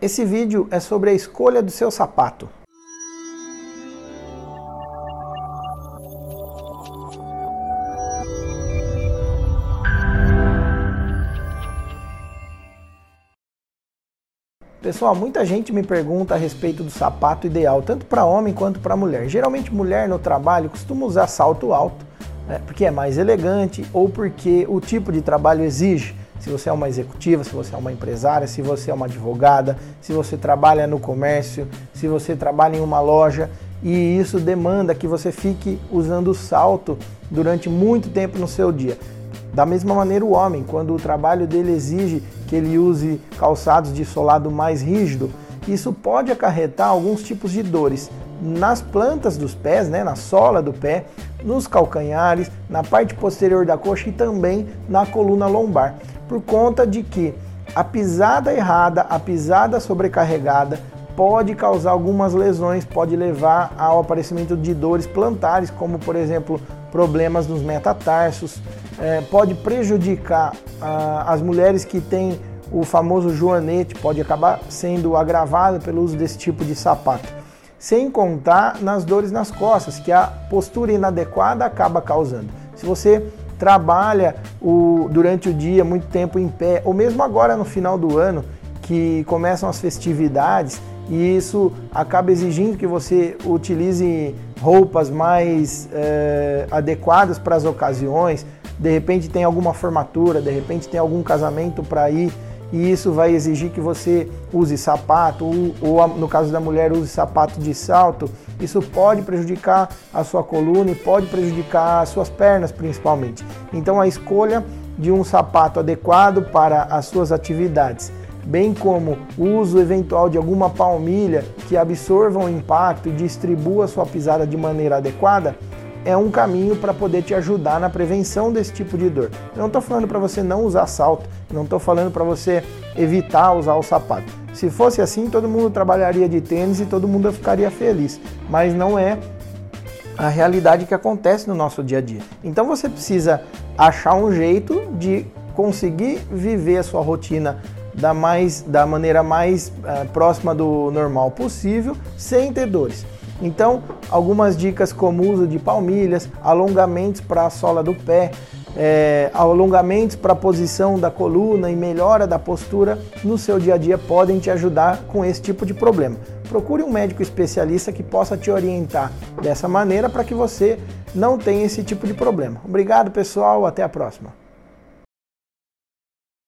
Esse vídeo é sobre a escolha do seu sapato. Pessoal, muita gente me pergunta a respeito do sapato ideal, tanto para homem quanto para mulher. Geralmente, mulher no trabalho costuma usar salto alto, né, porque é mais elegante ou porque o tipo de trabalho exige. Se você é uma executiva, se você é uma empresária, se você é uma advogada, se você trabalha no comércio, se você trabalha em uma loja e isso demanda que você fique usando salto durante muito tempo no seu dia. Da mesma maneira, o homem, quando o trabalho dele exige que ele use calçados de solado mais rígido, isso pode acarretar alguns tipos de dores nas plantas dos pés, né, na sola do pé, nos calcanhares, na parte posterior da coxa e também na coluna lombar, por conta de que a pisada errada, a pisada sobrecarregada pode causar algumas lesões, pode levar ao aparecimento de dores plantares, como por exemplo problemas nos metatarsos, é, pode prejudicar ah, as mulheres que têm o famoso joanete, pode acabar sendo agravado pelo uso desse tipo de sapato. Sem contar nas dores nas costas, que a postura inadequada acaba causando. Se você trabalha o, durante o dia muito tempo em pé, ou mesmo agora no final do ano, que começam as festividades, e isso acaba exigindo que você utilize roupas mais é, adequadas para as ocasiões. De repente tem alguma formatura, de repente tem algum casamento para ir e isso vai exigir que você use sapato ou, ou, no caso da mulher use sapato de salto. Isso pode prejudicar a sua coluna e pode prejudicar as suas pernas principalmente. Então a escolha de um sapato adequado para as suas atividades bem como o uso eventual de alguma palmilha que absorva o impacto e distribua sua pisada de maneira adequada, é um caminho para poder te ajudar na prevenção desse tipo de dor. Eu não estou falando para você não usar salto, não estou falando para você evitar usar o sapato. Se fosse assim, todo mundo trabalharia de tênis e todo mundo ficaria feliz, mas não é a realidade que acontece no nosso dia a dia. Então você precisa achar um jeito de conseguir viver a sua rotina da, mais, da maneira mais uh, próxima do normal possível, sem ter dores. Então, algumas dicas como uso de palmilhas, alongamentos para a sola do pé, é, alongamentos para a posição da coluna e melhora da postura no seu dia a dia podem te ajudar com esse tipo de problema. Procure um médico especialista que possa te orientar dessa maneira para que você não tenha esse tipo de problema. Obrigado, pessoal. Até a próxima.